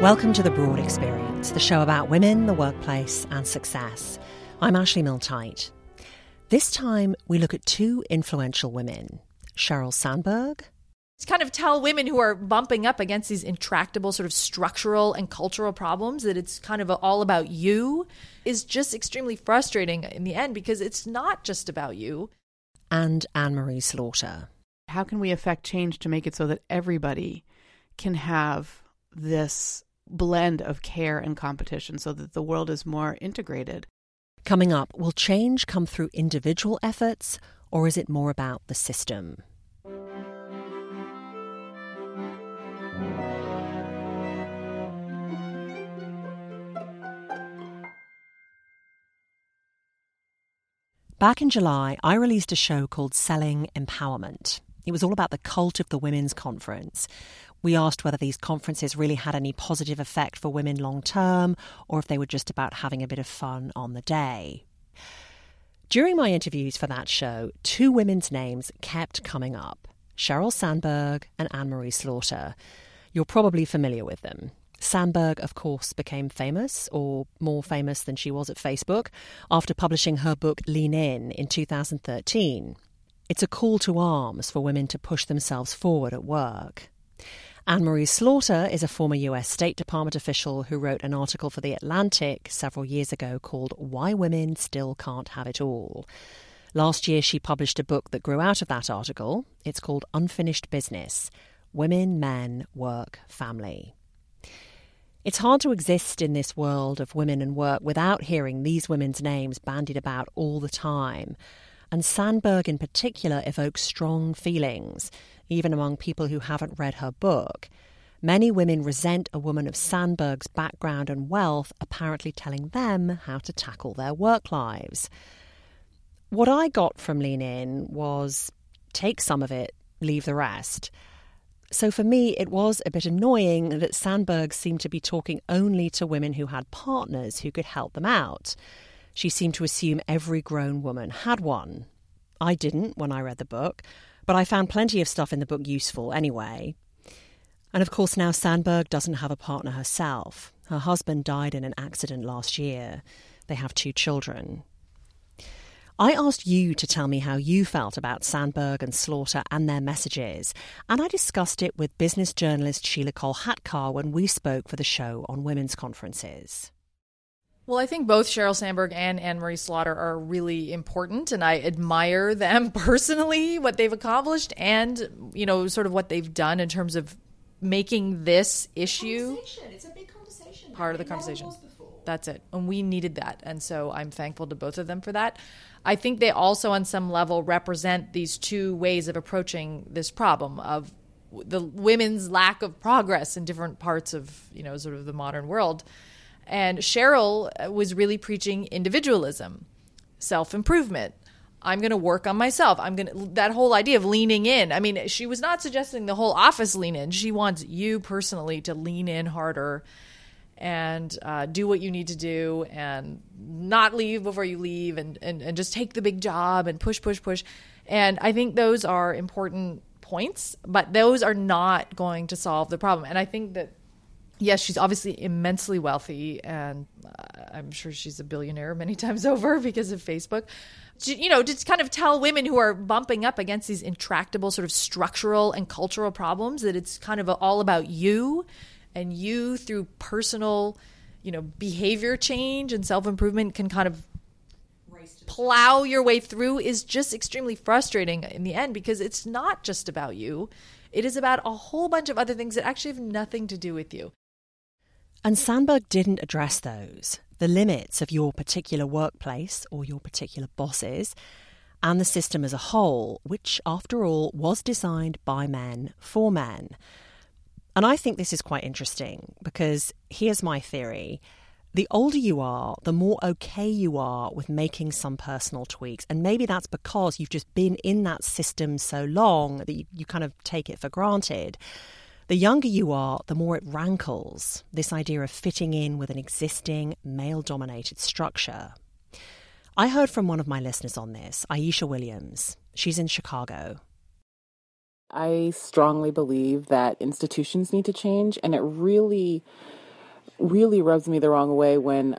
Welcome to The Broad Experience, the show about women, the workplace, and success. I'm Ashley Milne-Tyte. This time, we look at two influential women Sheryl Sandberg. To kind of tell women who are bumping up against these intractable sort of structural and cultural problems that it's kind of all about you is just extremely frustrating in the end because it's not just about you. And Anne Marie Slaughter. How can we affect change to make it so that everybody can have this blend of care and competition so that the world is more integrated? Coming up, will change come through individual efforts, or is it more about the system? Back in July, I released a show called Selling Empowerment. It was all about the cult of the Women's Conference. We asked whether these conferences really had any positive effect for women long term, or if they were just about having a bit of fun on the day. During my interviews for that show, two women's names kept coming up Sheryl Sandberg and Anne Marie Slaughter. You're probably familiar with them. Sandberg, of course, became famous, or more famous than she was at Facebook, after publishing her book Lean In in 2013. It's a call to arms for women to push themselves forward at work. Anne Marie Slaughter is a former US State Department official who wrote an article for The Atlantic several years ago called Why Women Still Can't Have It All. Last year, she published a book that grew out of that article. It's called Unfinished Business Women, Men, Work, Family. It's hard to exist in this world of women and work without hearing these women's names bandied about all the time. And Sandberg, in particular, evokes strong feelings, even among people who haven't read her book. Many women resent a woman of Sandberg's background and wealth apparently telling them how to tackle their work lives. What I got from Lean In was take some of it, leave the rest. So for me, it was a bit annoying that Sandberg seemed to be talking only to women who had partners who could help them out. She seemed to assume every grown woman had one. I didn't when I read the book, but I found plenty of stuff in the book useful anyway. And of course, now Sandberg doesn't have a partner herself. Her husband died in an accident last year. They have two children. I asked you to tell me how you felt about Sandberg and Slaughter and their messages, and I discussed it with business journalist Sheelah Kolhatkar when we spoke for the show on women's conferences. Well, I think both Sheryl Sandberg and Anne Marie Slaughter are really important, and I admire them personally, what they've accomplished, and you know, sort of what they've done in terms of making this issue It's a big conversation. part of the conversation. That's it. And we needed that. And so I'm thankful to both of them for that. I think they also, on some level, represent these two ways of approaching this problem of the women's lack of progress in different parts of, you know, sort of the modern world. And Sheryl was really preaching individualism, self improvement. I'm going to work on myself. I'm going to, that whole idea of leaning in. I mean, she was not suggesting the whole office lean in. She wants you personally to lean in harder and uh, do what you need to do and not leave before you leave and, and, and just take the big job and push, push, push. And I think those are important points, but those are not going to solve the problem. And I think that, yes, she's obviously immensely wealthy and uh, I'm sure she's a billionaire many times over because of Facebook. You know, just kind of tell women who are bumping up against these intractable sort of structural and cultural problems that it's kind of all about you and you through personal you know behavior change and self-improvement can kind of plow your way through is just extremely frustrating in the end because it's not just about you it is about a whole bunch of other things that actually have nothing to do with you And Sandberg didn't address those the limits of your particular workplace or your particular bosses, and the system as a whole, which, after all, was designed by men for men. And I think this is quite interesting because here's my theory. The older you are, the more okay you are with making some personal tweaks. And maybe that's because you've just been in that system so long that you, you kind of take it for granted. The younger you are, the more it rankles this idea of fitting in with an existing male dominated structure. I heard from one of my listeners on this, Aisha Williams. She's in Chicago. I strongly believe that institutions need to change, and it really really rubs me the wrong way when,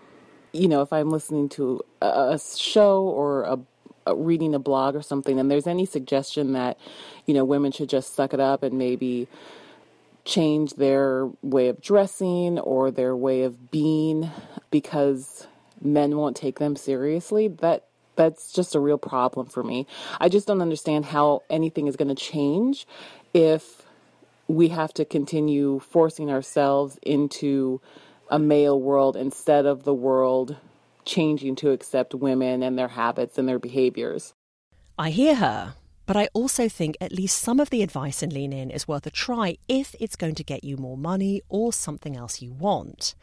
you know, if I'm listening to a, show or a, a, reading a blog or something, and there's any suggestion that, you know, women should just suck it up and maybe change their way of dressing or their way of being because men won't take them seriously, that that's just a real problem for me. I just don't understand how anything is going to change if we have to continue forcing ourselves into a male world instead of the world changing to accept women and their habits and their behaviors. I hear her, but I also think at least some of the advice in Lean In is worth a try if it's going to get you more money or something else you want.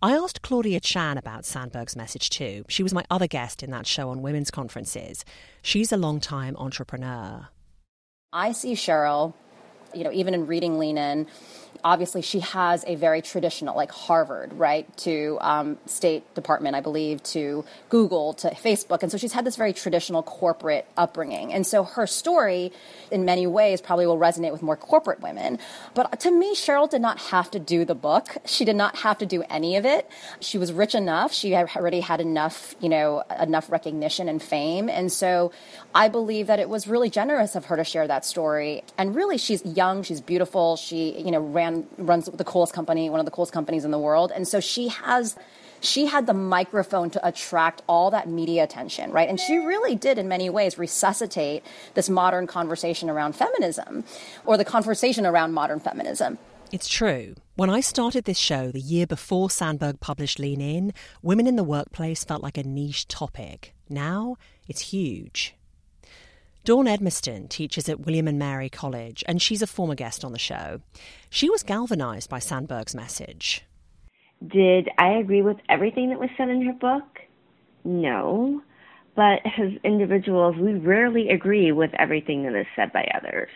I asked Claudia Chan about Sandberg's message too. She was my other guest in that show on women's conferences. She's a long-time entrepreneur. I see Sheryl, you know, even in reading Lean In, obviously she has a very traditional, like Harvard, right, to um, State Department, I believe, to Google, to Facebook. And so she's had this very traditional corporate upbringing. And so her story, in many ways, probably will resonate with more corporate women. But to me, sheryl did not have to do the book. She did not have to do any of it. She was rich enough. She already had enough, you know, enough recognition and fame. And so I believe that it was really generous of her to share that story. And really, she's young, she's beautiful, she, you know, ran runs the coolest company, one of the coolest companies in the world, and so she has she had the microphone to attract all that media attention, right? And she really did, in many ways, resuscitate this modern conversation around feminism or the conversation around modern feminism. It's true. When I started this show the year before Sandberg published Lean In, women in the workplace felt like a niche topic. Now it's huge. Dawn Edmiston teaches at William and Mary College, and she's a former guest on the show. She was galvanized by Sandberg's message. Did I agree with everything that was said in her book? No. But as individuals, we rarely agree with everything that is said by others.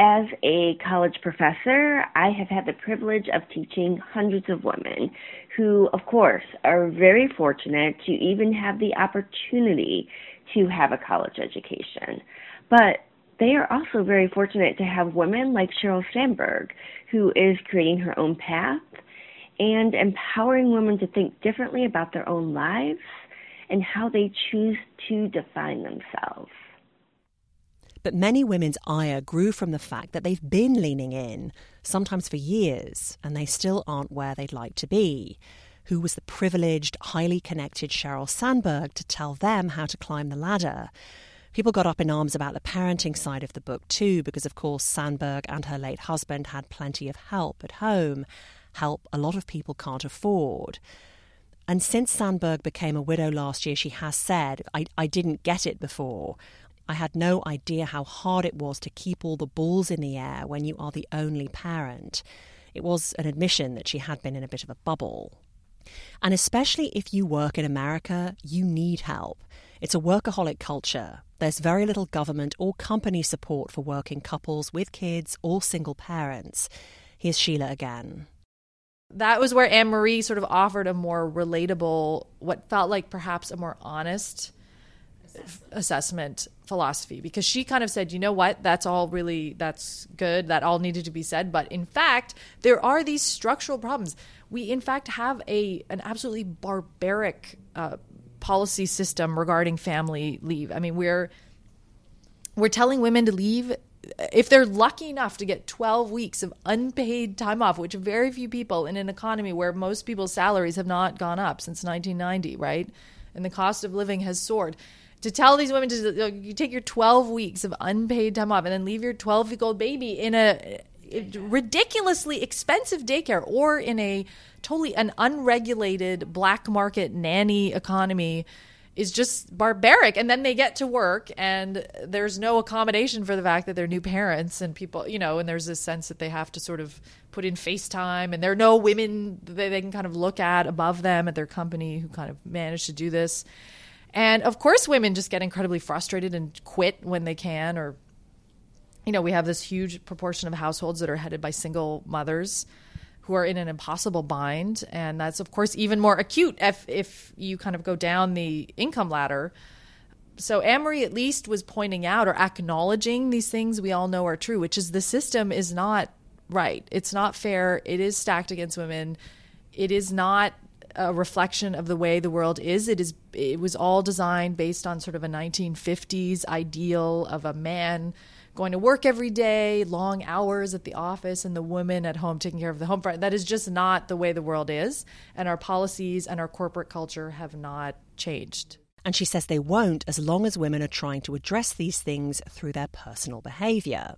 As a college professor, I have had the privilege of teaching hundreds of women who, of course, are very fortunate to even have the opportunity to have a college education. But they are also very fortunate to have women like Sheryl Sandberg, who is creating her own path and empowering women to think differently about their own lives and how they choose to define themselves. But many women's ire grew from the fact that they've been leaning in, sometimes for years, and they still aren't where they'd like to be who was the privileged, highly connected Sheryl Sandberg to tell them how to climb the ladder. People got up in arms about the parenting side of the book too, because of course Sandberg and her late husband had plenty of help at home, help a lot of people can't afford. And since Sandberg became a widow last year, she has said, I, I didn't get it before. I had no idea how hard it was to keep all the balls in the air when you are the only parent. It was an admission that she had been in a bit of a bubble. And especially if you work in America, you need help. It's a workaholic culture. There's very little government or company support for working couples with kids or single parents. Here's Sheelah again. That was where Anne Marie sort of offered a more relatable, what felt like perhaps a more honest assessment philosophy because she kind of said, you know what, that's all really that's good, that all needed to be said, but in fact, there are these structural problems. We in fact have a an absolutely barbaric uh, policy system regarding family leave. I mean, we're we're telling women to leave if they're lucky enough to get 12 weeks of unpaid time off, which very few people in an economy where most people's salaries have not gone up since 1990, right? And the cost of living has soared to tell these women to you take your 12 weeks of unpaid time off and then leave your 12 week old baby in a ridiculously expensive daycare or in a totally an unregulated black market nanny economy is just barbaric. And then they get to work, and there's no accommodation for the fact that they're new parents and people, you know, and there's this sense that they have to sort of put in FaceTime, and there are no women that they can kind of look at above them at their company who kind of manage to do this. And of course, women just get incredibly frustrated and quit when they can, or, you know, we have this huge proportion of households that are headed by single mothers who are in an impossible bind. And that's, of course, even more acute if, if you kind of go down the income ladder. So Anne-Marie at least was pointing out or acknowledging these things we all know are true, which is the system is not right. It's not fair. It is stacked against women. It is not a reflection of the way the world is. It is. It was all designed based on sort of a 1950s ideal of a man going to work every day, long hours at the office, and the woman at home taking care of the home. Front. That is just not the way the world is. And our policies and our corporate culture have not changed. And she says they won't as long as women are trying to address these things through their personal behaviour.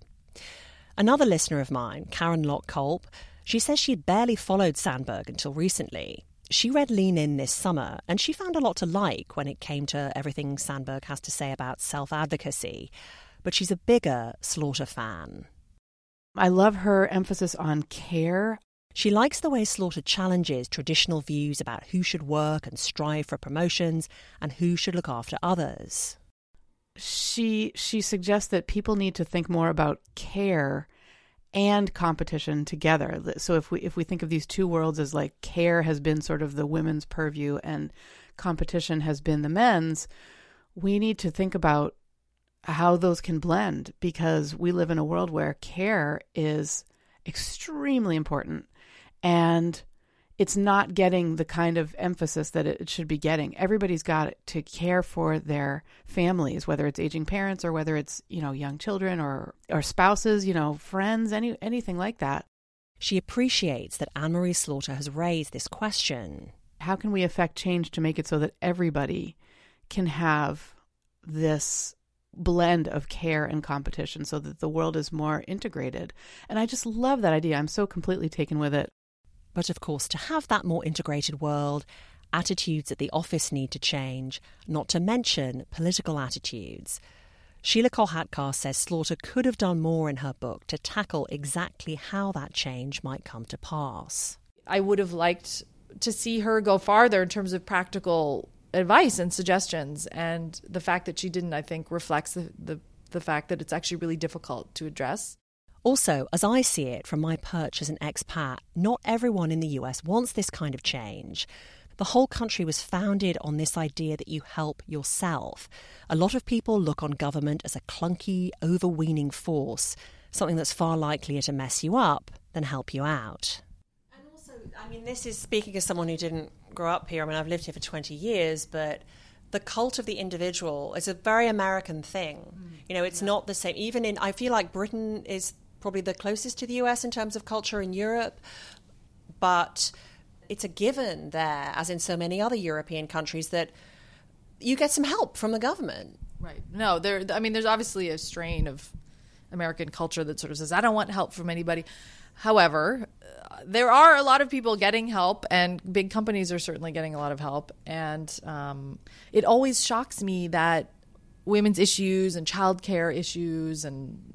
Another listener of mine, Karen Locke Culp, she says she'd barely followed Sandberg until recently. She read Lean In this summer and she found a lot to like when it came to everything Sandberg has to say about self advocacy but she's a bigger Slaughter fan. I love her emphasis on care. She likes the way Slaughter challenges traditional views about who should work and strive for promotions and who should look after others. She she suggests that people need to think more about care and competition together. So if we if we think of these two worlds as like care has been sort of the women's purview and competition has been the men's, we need to think about how those can blend because we live in a world where care is extremely important and it's not getting the kind of emphasis that it should be getting. Everybody's got to care for their families, whether it's aging parents or whether it's, you know, young children or or spouses, you know, friends, any anything like that. She appreciates that Anne-Marie Slaughter has raised this question. How can we affect change to make it so that everybody can have this blend of care and competition so that the world is more integrated. And I just love that idea. I'm so completely taken with it. But of course, to have that more integrated world, attitudes at the office need to change, not to mention political attitudes. Sheelah Kolhatkar says Slaughter could have done more in her book to tackle exactly how that change might come to pass. I would have liked to see her go farther in terms of practical advice and suggestions. And the fact that she didn't, I think, reflects the, the, the fact that it's actually really difficult to address. Also, as I see it from my perch as an expat, not everyone in the US wants this kind of change. The whole country was founded on this idea that you help yourself. A lot of people look on government as a clunky, overweening force, something that's far likelier to mess you up than help you out. And also, I mean, this is speaking as someone who didn't grow up here. I mean, I've lived here for 20 years, but the cult of the individual is a very American thing. Mm. You know, it's yeah. not the same. Even in, I feel like Britain is probably the closest to the US in terms of culture in Europe, but it's a given there, as in so many other European countries, that you get some help from the government. Right. No, there. I mean, there's obviously a strain of American culture that sort of says, "I don't want help from anybody." However, there are a lot of people getting help, and big companies are certainly getting a lot of help. And um, it always shocks me that women's issues and childcare issues, and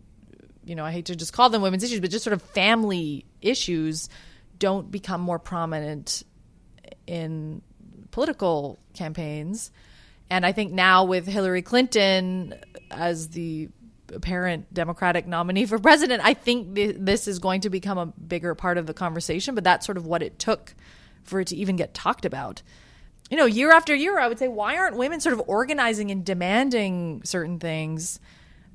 you know, I hate to just call them women's issues, but just sort of family issues, don't become more prominent in political campaigns. And I think now with Hillary Clinton as the apparent Democratic nominee for president, I think th- this is going to become a bigger part of the conversation. But that's sort of what it took for it to even get talked about. You know, year after year, I would say, why aren't women sort of organizing and demanding certain things?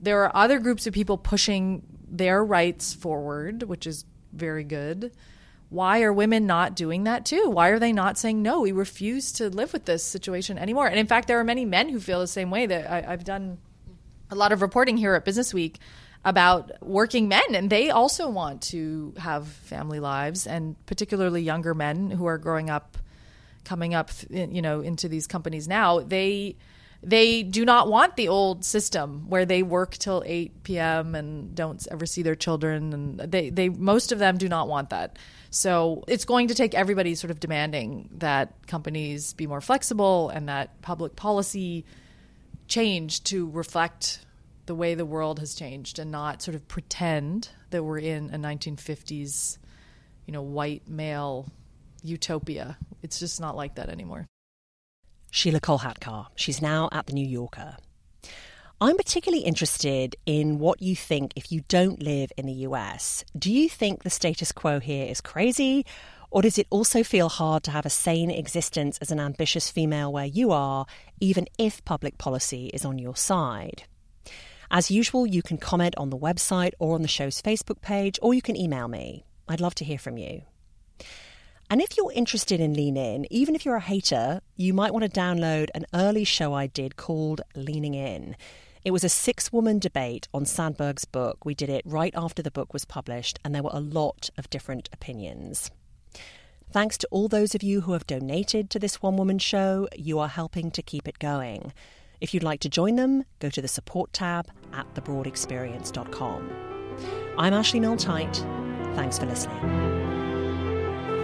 There are other groups of people pushing their rights forward, which is very good. Why are women not doing that too? Why are they not saying, no, we refuse to live with this situation anymore? And in fact, there are many men who feel the same way that I, I've done a lot of reporting here at Business Week about working men and they also want to have family lives and particularly younger men who are growing up coming up you know into these companies now they they do not want the old system where they work till 8 p.m. and don't ever see their children and they they most of them do not want that. So it's going to take everybody sort of demanding that companies be more flexible and that public policy change to reflect the way the world has changed and not sort of pretend that we're in a 1950s, you know, white male utopia. It's just not like that anymore. Sheelah Kolhatkar. She's now at The New Yorker. I'm particularly interested in what you think if you don't live in the US. Do you think the status quo here is crazy? Or does it also feel hard to have a sane existence as an ambitious female where you are, even if public policy is on your side? As usual, you can comment on the website or on the show's Facebook page, or you can email me. I'd love to hear from you. And if you're interested in Lean In, even if you're a hater, you might want to download an early show I did called Leaning In. It was a six woman debate on Sandberg's book. We did it right after the book was published, and there were a lot of different opinions. Thanks to all those of you who have donated to this one woman show, you are helping to keep it going. If you'd like to join them, go to the support tab at thebroadexperience.com. I'm Ashley Milne-Tyte. Thanks for listening.